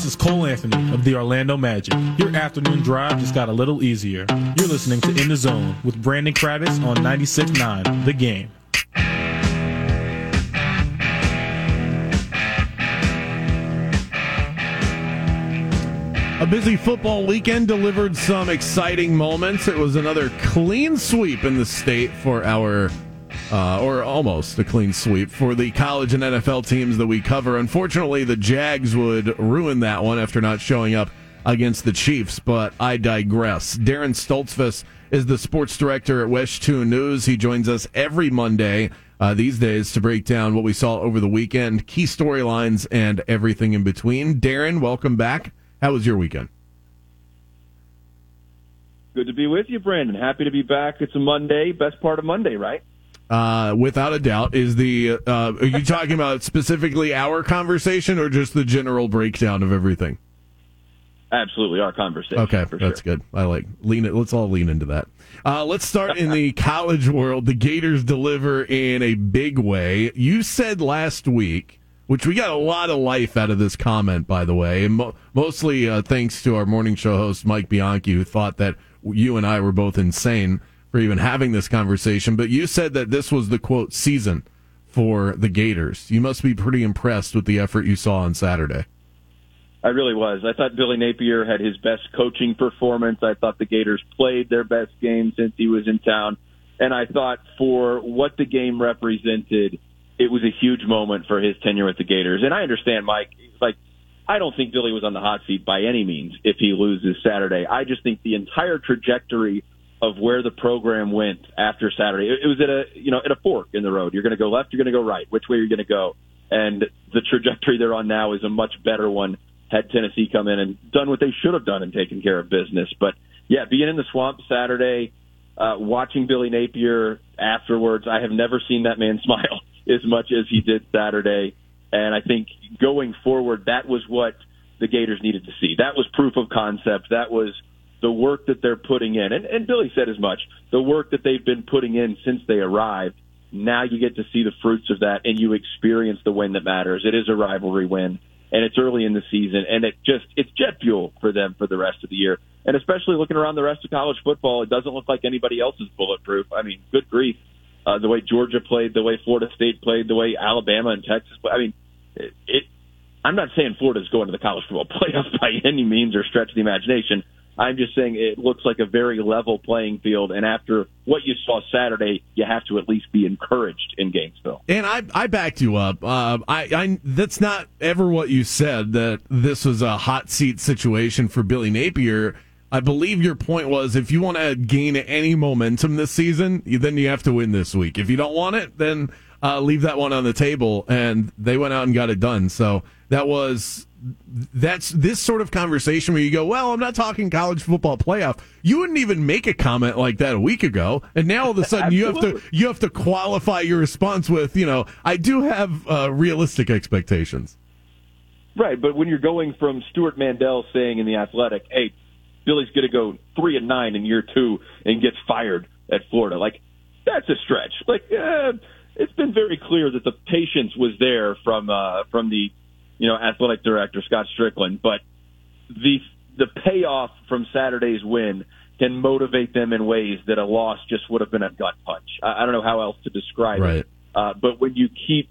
This is Cole Anthony of the Orlando Magic. Your afternoon drive just got a little easier. You're listening to In the Zone with Brandon Kravitz on 96.9 The Game. A busy football weekend delivered some exciting moments. It was another clean sweep in the state for our, uh, or almost a clean sweep for the college and NFL teams that we cover. Unfortunately, the Jags would ruin that one after not showing up against the Chiefs, but I digress. Daren Stoltzfus is the sports director at WESH 2 News. He joins us every Monday uh, these days to break down what we saw over the weekend, key storylines, and everything in between. Daren, welcome back. How was your weekend? Good to be with you, Brandon. Happy to be back. It's a Monday, best part of Monday, right? Uh, without a doubt, is the uh, are you talking about specifically our conversation or just the general breakdown of everything? Absolutely, our conversation. Okay, that's sure. good. I like lean it. Let's all lean into that. Uh, let's start in the college world. The Gators deliver in a big way. You said last week which we got a lot of life out of this comment, by the way, and mo- mostly uh, thanks to our morning show host Mike Bianchi, who thought that you and I were both insane for even having this conversation. But you said that this was the quote season for the Gators. You must be pretty impressed with the effort you saw on Saturday. I really was. I thought Billy Napier had his best coaching performance. I thought the Gators played their best game since he was in town. And I thought for what the game represented, it was a huge moment for his tenure with the Gators. And I understand, Mike, like, I don't think Billy was on the hot seat by any means if he loses Saturday. I just think the entire trajectory of where the program went after Saturday, it was at a, you know, at a fork in the road. You're going to go left, you're going to go right. Which way are you going to go? And the trajectory they're on now is a much better one had Tennessee come in and done what they should have done and taken care of business. But yeah, being in the swamp Saturday, uh, watching Billy Napier afterwards, I have never seen that man smile as much as he did Saturday. And I think going forward, that was what the Gators needed to see. That was proof of concept. That was the work that they're putting in. And, and Billy said as much. The work that they've been putting in since they arrived. Now you get to see the fruits of that and you experience the win that matters. It is a rivalry win and it's early in the season and it just, it's jet fuel for them for the rest of the year. And especially looking around the rest of college football, it doesn't look like anybody else is bulletproof. I mean, good grief uh, the way Georgia played, the way Florida State played, the way Alabama and Texas. I mean, it. it I'm not saying Florida's going to the college football playoff by any means or stretch of the imagination. I'm just saying it looks like a very level playing field, and after what you saw Saturday, you have to at least be encouraged in Gainesville. And I, I backed you up. Uh, I, I, that's not ever what you said that this was a hot seat situation for Billy Napier. I believe your point was if you want to gain any momentum this season, then you have to win this week. If you don't want it, then uh, leave that one on the table. And they went out and got it done. So that was that's this sort of conversation where you go, well, I'm not talking college football playoff. You wouldn't even make a comment like that a week ago, and now all of a sudden you have to you have to qualify your response with, you know, I do have uh, realistic expectations. Right, but when you're going from Stewart Mandel saying in the Athletic, "Hey, Billy's going to go three and nine in year two and gets fired at Florida. Like that's a stretch. Like uh, it's been very clear that the patience was there from uh, from the you know athletic director Scott Stricklin. but the the payoff from Saturday's win can motivate them in ways that a loss just would have been a gut punch. I, I don't know how else to describe right. it. Uh, but when you keep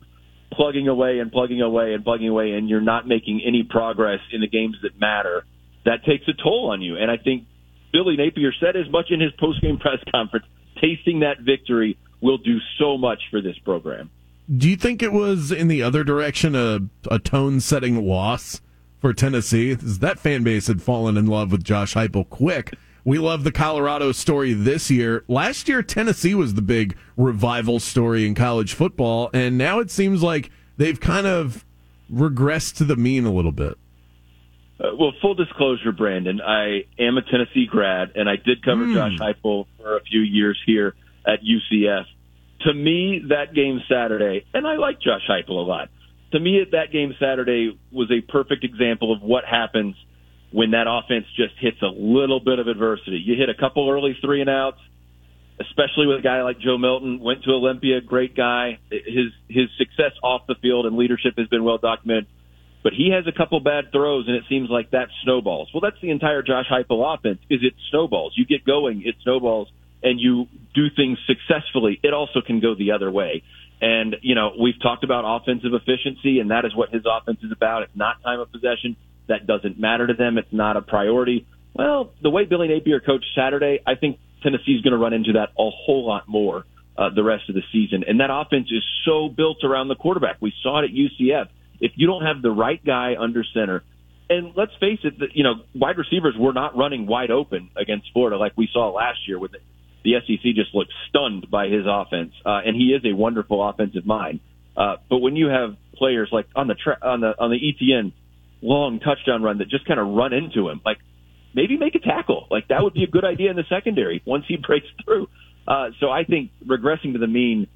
plugging away and plugging away and plugging away, and you're not making any progress in the games that matter that takes a toll on you. And I think Billy Napier said as much in his post-game press conference. Tasting that victory will do so much for this program. Do you think it was in the other direction a, a tone-setting loss for Tennessee? That fan base had fallen in love with Josh Heupel quick. We love the Colorado story this year. Last year, Tennessee was the big revival story in college football, and now it seems like they've kind of regressed to the mean a little bit. Uh, well, full disclosure, Brandon, I am a Tennessee grad, and I did cover mm. Josh Heupel for a few years here at UCF. To me, that game Saturday, and I like Josh Heupel a lot. To me, that game Saturday was a perfect example of what happens when that offense just hits a little bit of adversity. You hit a couple early three and outs, especially with a guy like Joe Milton. Went to Olympia, great guy. His his success off the field and leadership has been well documented but he has a couple bad throws, and it seems like that snowballs. Well, that's the entire Josh Heupel offense. Is it snowballs? You get going, it snowballs, and you do things successfully. It also can go the other way. And you know, we've talked about offensive efficiency, and that is what his offense is about. It's not time of possession. That doesn't matter to them. It's not a priority. Well, the way Billy Napier coached Saturday, I think Tennessee's going to run into that a whole lot more uh, the rest of the season. And that offense is so built around the quarterback. We saw it at UCF if you don't have the right guy under center, and let's face it, you know wide receivers were not running wide open against Florida like we saw last year. With the, SEC just looked stunned by his offense, uh, and he is a wonderful offensive mind. Uh, but when you have players like on the tra- on the on the Etienne long touchdown run that just kind of run into him, like maybe make a tackle. Like that would be a good idea in the secondary once he breaks through. Uh, so I think regressing to the mean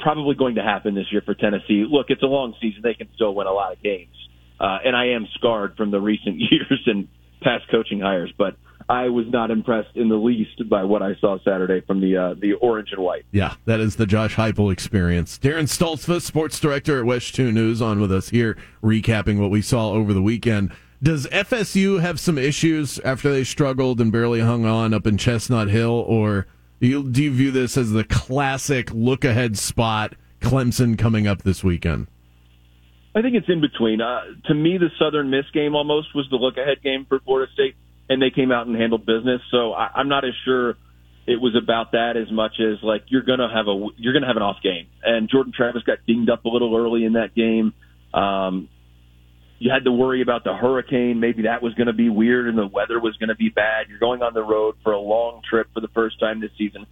probably going to happen this year for Tennessee. Look, it's a long season; they can still win a lot of games. Uh, and I am scarred from the recent years and past coaching hires, but I was not impressed in the least by what I saw Saturday from the uh, the orange and white. Yeah, that is the Josh Heupel experience. Daren Stoltzfus, sports director at WESH Two News, on with us here, recapping what we saw over the weekend. Does FSU have some issues after they struggled and barely hung on up in Chestnut Hill, or do you, do you view this as the classic look ahead spot? Clemson coming up this weekend. I think it's in between. Uh, to me, the Southern Miss game almost was the look ahead game for Florida State, and they came out and handled business. So I, I'm not as sure it was about that as much as like you're gonna have a you're gonna have an off game. And Jordan Travis got dinged up a little early in that game. Um, you had to worry about the hurricane. Maybe that was going to be weird and the weather was going to be bad. You're going on the road for a long trip for the first time this season.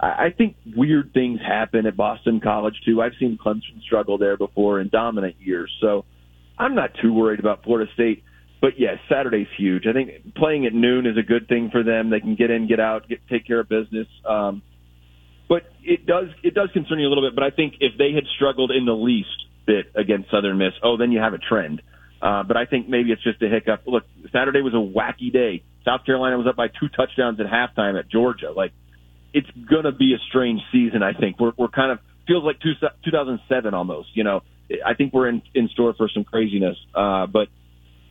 I think weird things happen at Boston College too. I've seen Clemson struggle there before in dominant years. So I'm not too worried about Florida State. But yes, Saturday's huge. I think playing at noon is a good thing for them. They can get in, get out, get take care of business. Um, but it does it does concern you a little bit. But I think if they had struggled in the least bit against Southern Miss, oh, then you have a trend. Uh, but I think maybe it's just a hiccup. Look, Saturday was a wacky day. South Carolina was up by two touchdowns at halftime at Georgia. Like, it's gonna be a strange season. I think we're we're kind of feels like two, 2007 almost. You know, I think we're in in store for some craziness. Uh, but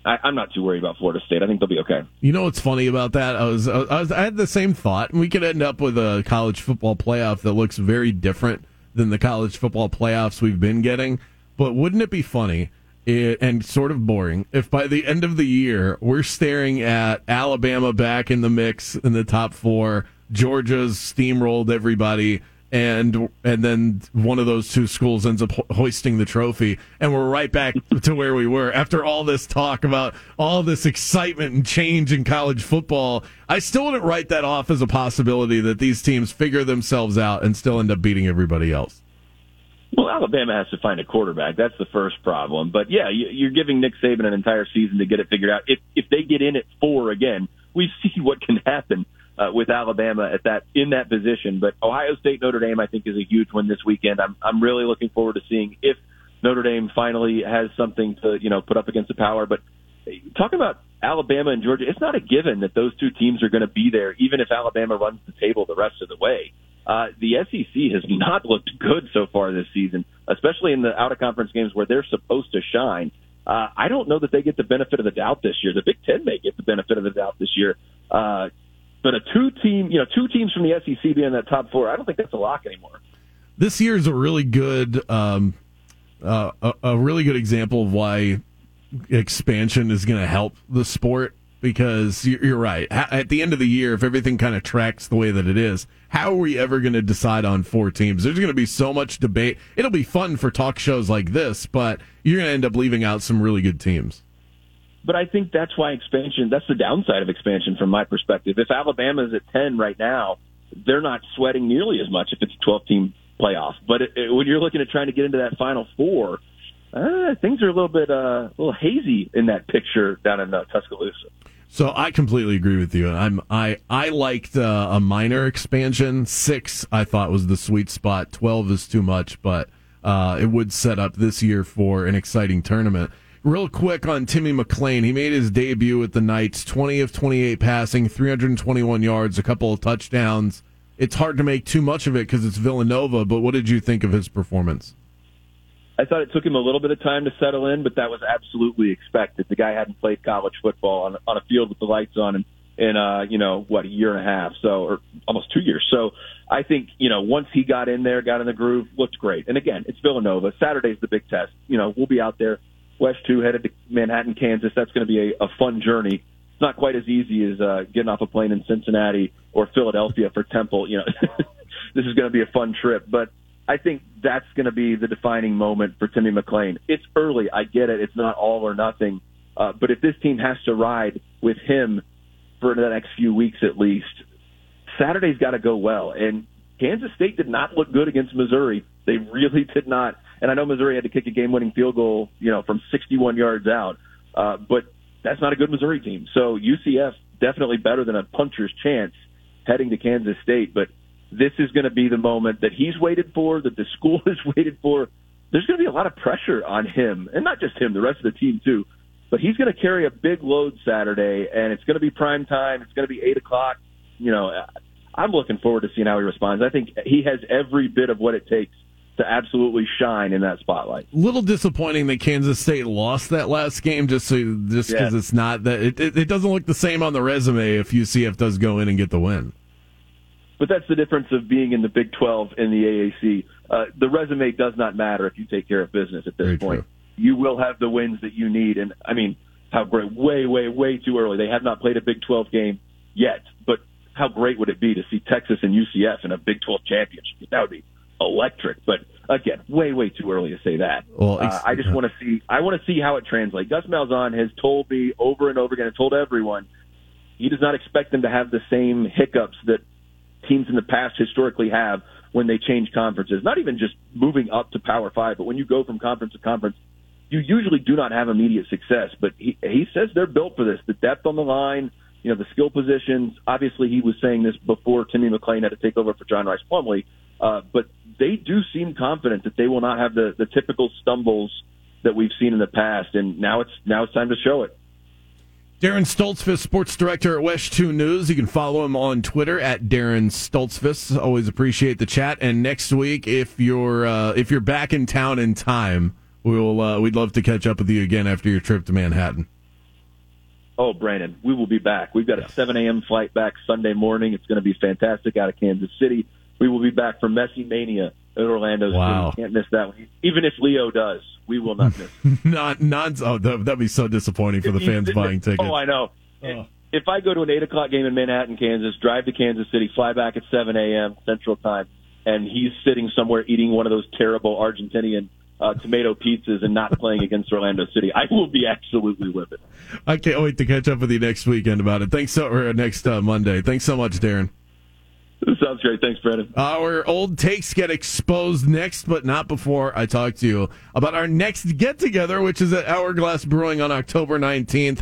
I, I'm not too worried about Florida State. I think they'll be okay. You know what's funny about that? I was, I was I had the same thought. We could end up with a college football playoff that looks very different than the college football playoffs we've been getting. But wouldn't it be funny? it, and sort of boring if by the end of the year we're staring at Alabama back in the mix in the top four, Georgia's steamrolled everybody, and and then one of those two schools ends up hoisting the trophy, and we're right back to where we were after all this talk about all this excitement and change in college football. I still wouldn't write that off as a possibility that these teams figure themselves out and still end up beating everybody else. Well, Alabama has to find a quarterback. That's the first problem. But yeah, you're giving Nick Saban an entire season to get it figured out. If if they get in at four again, we see what can happen uh, with Alabama at that in that position. But Ohio State Notre Dame, I think, is a huge one this weekend. I'm I'm really looking forward to seeing if Notre Dame finally has something to you know put up against the power. But talking about Alabama and Georgia, it's not a given that those two teams are going to be there, even if Alabama runs the table the rest of the way. Uh, the SEC has not looked good so far this season, especially in the out of conference games where they're supposed to shine. Uh, I don't know that they get the benefit of the doubt this year. The Big Ten may get the benefit of the doubt this year. Uh, but a two team, you know, two teams from the SEC being in that top four, I don't think that's a lock anymore. This year is a really good, um, uh, a, a really good example of why expansion is going to help the sport because you're right. At the end of the year, if everything kind of tracks the way that it is, how are we ever going to decide on four teams? There's going to be so much debate. It'll be fun for talk shows like this, but you're going to end up leaving out some really good teams. But I think that's why expansion, that's the downside of expansion from my perspective. If Alabama is at 10 right now, they're not sweating nearly as much if it's a 12 team playoff. But it, it, when you're looking at trying to get into that final four, uh, things are a little bit uh, a little hazy in that picture down in uh, Tuscaloosa. So I completely agree with you. I'm I I liked uh, a minor expansion. Six I thought was the sweet spot. Twelve is too much, but uh, it would set up this year for an exciting tournament. Real quick on Timmy McClain, he made his debut with the Knights. Twenty of twenty-eight passing, three hundred and twenty-one yards, a couple of touchdowns. It's hard to make too much of it because it's Villanova. But what did you think of his performance? I thought it took him a little bit of time to settle in, but that was absolutely expected. The guy hadn't played college football on on a field with the lights on in, in uh, you know, what, a year and a half, so or almost two years. So I think, you know, once he got in there, got in the groove, looked great. And again, it's Villanova. Saturday's the big test. You know, we'll be out there, WESH two headed to Manhattan, Kansas. That's going to be a, a fun journey. It's not quite as easy as uh, getting off a plane in Cincinnati or Philadelphia for Temple. You know, this is going to be a fun trip, but I think that's going to be the defining moment for Timmy McClain. It's early. I get it. It's not all or nothing. Uh, but if this team has to ride with him for the next few weeks at least, Saturday's got to go well. And Kansas State did not look good against Missouri. They really did not. And I know Missouri had to kick a game-winning field goal, you know, from 61 yards out. Uh, but that's not a good Missouri team. So UCF definitely better than a puncher's chance heading to Kansas State. But this is going to be the moment that he's waited for, that the school has waited for. There's going to be a lot of pressure on him, and not just him, the rest of the team too. But he's going to carry a big load Saturday, and it's going to be prime time. It's going to be eight o'clock. You know, I'm looking forward to seeing how he responds. I think he has every bit of what it takes to absolutely shine in that spotlight. Little disappointing that Kansas State lost that last game, just so just because Yeah. it's not that it, it, it doesn't look the same on the resume if UCF does go in and get the win. But that's the difference of being in the Big 12 and the AAC. Uh, the resume does not matter if you take care of business at this Very point. true. You will have the wins that you need. And I mean, how great, way, way, way too early. They have not played a Big 12 game yet, but how great would it be to see Texas and UCF in a Big 12 championship? That would be electric. But again, way, way too early to say that. Well, uh, I just want to see, I want to see how it translates. Gus Malzahn has told me over and over again, and told everyone, he does not expect them to have the same hiccups that teams in the past historically have when they change conferences. Not even just moving up to Power Five, but when you go from conference to conference, you usually do not have immediate success. But he, he says they're built for this. The depth on the line, you know, the skill positions. Obviously, he was saying this before Timmy McClain had to take over for John Rhys Plumlee. Uh, but they do seem confident that they will not have the, the typical stumbles that we've seen in the past. And now it's now it's time to show it. Daren Stoltzfus, sports director at WESH 2 News. You can follow him on Twitter at Daren Stoltzfus. Always appreciate the chat. And next week, if you're uh, if you're back in town in time, we'll uh, we'd love to catch up with you again after your trip to Manhattan. Oh, Brandon, we will be back. We've got a 7 a.m. flight back Sunday morning. It's going to be fantastic out of Kansas City. We will be back for Messi Mania at Orlando Wow. City. Can't miss that one. Even if Leo does, we will not miss. not not oh that, that'd be so disappointing for the fans buying tickets. Oh, I know. Oh. If I go to an 8 o'clock game in Manhattan, Kansas, drive to Kansas City, fly back at 7 a.m. Central Time, and he's sitting somewhere eating one of those terrible Argentinian uh, tomato pizzas and not playing against Orlando City, I will be absolutely livid. I can't wait to catch up with you next weekend about it. Thanks so or next uh, Monday. Thanks so much, Daren. Sounds great. Thanks, Brandon. Our old takes get exposed next, but not before I talk to you about our next get together, which is at Hourglass Brewing on October 19th.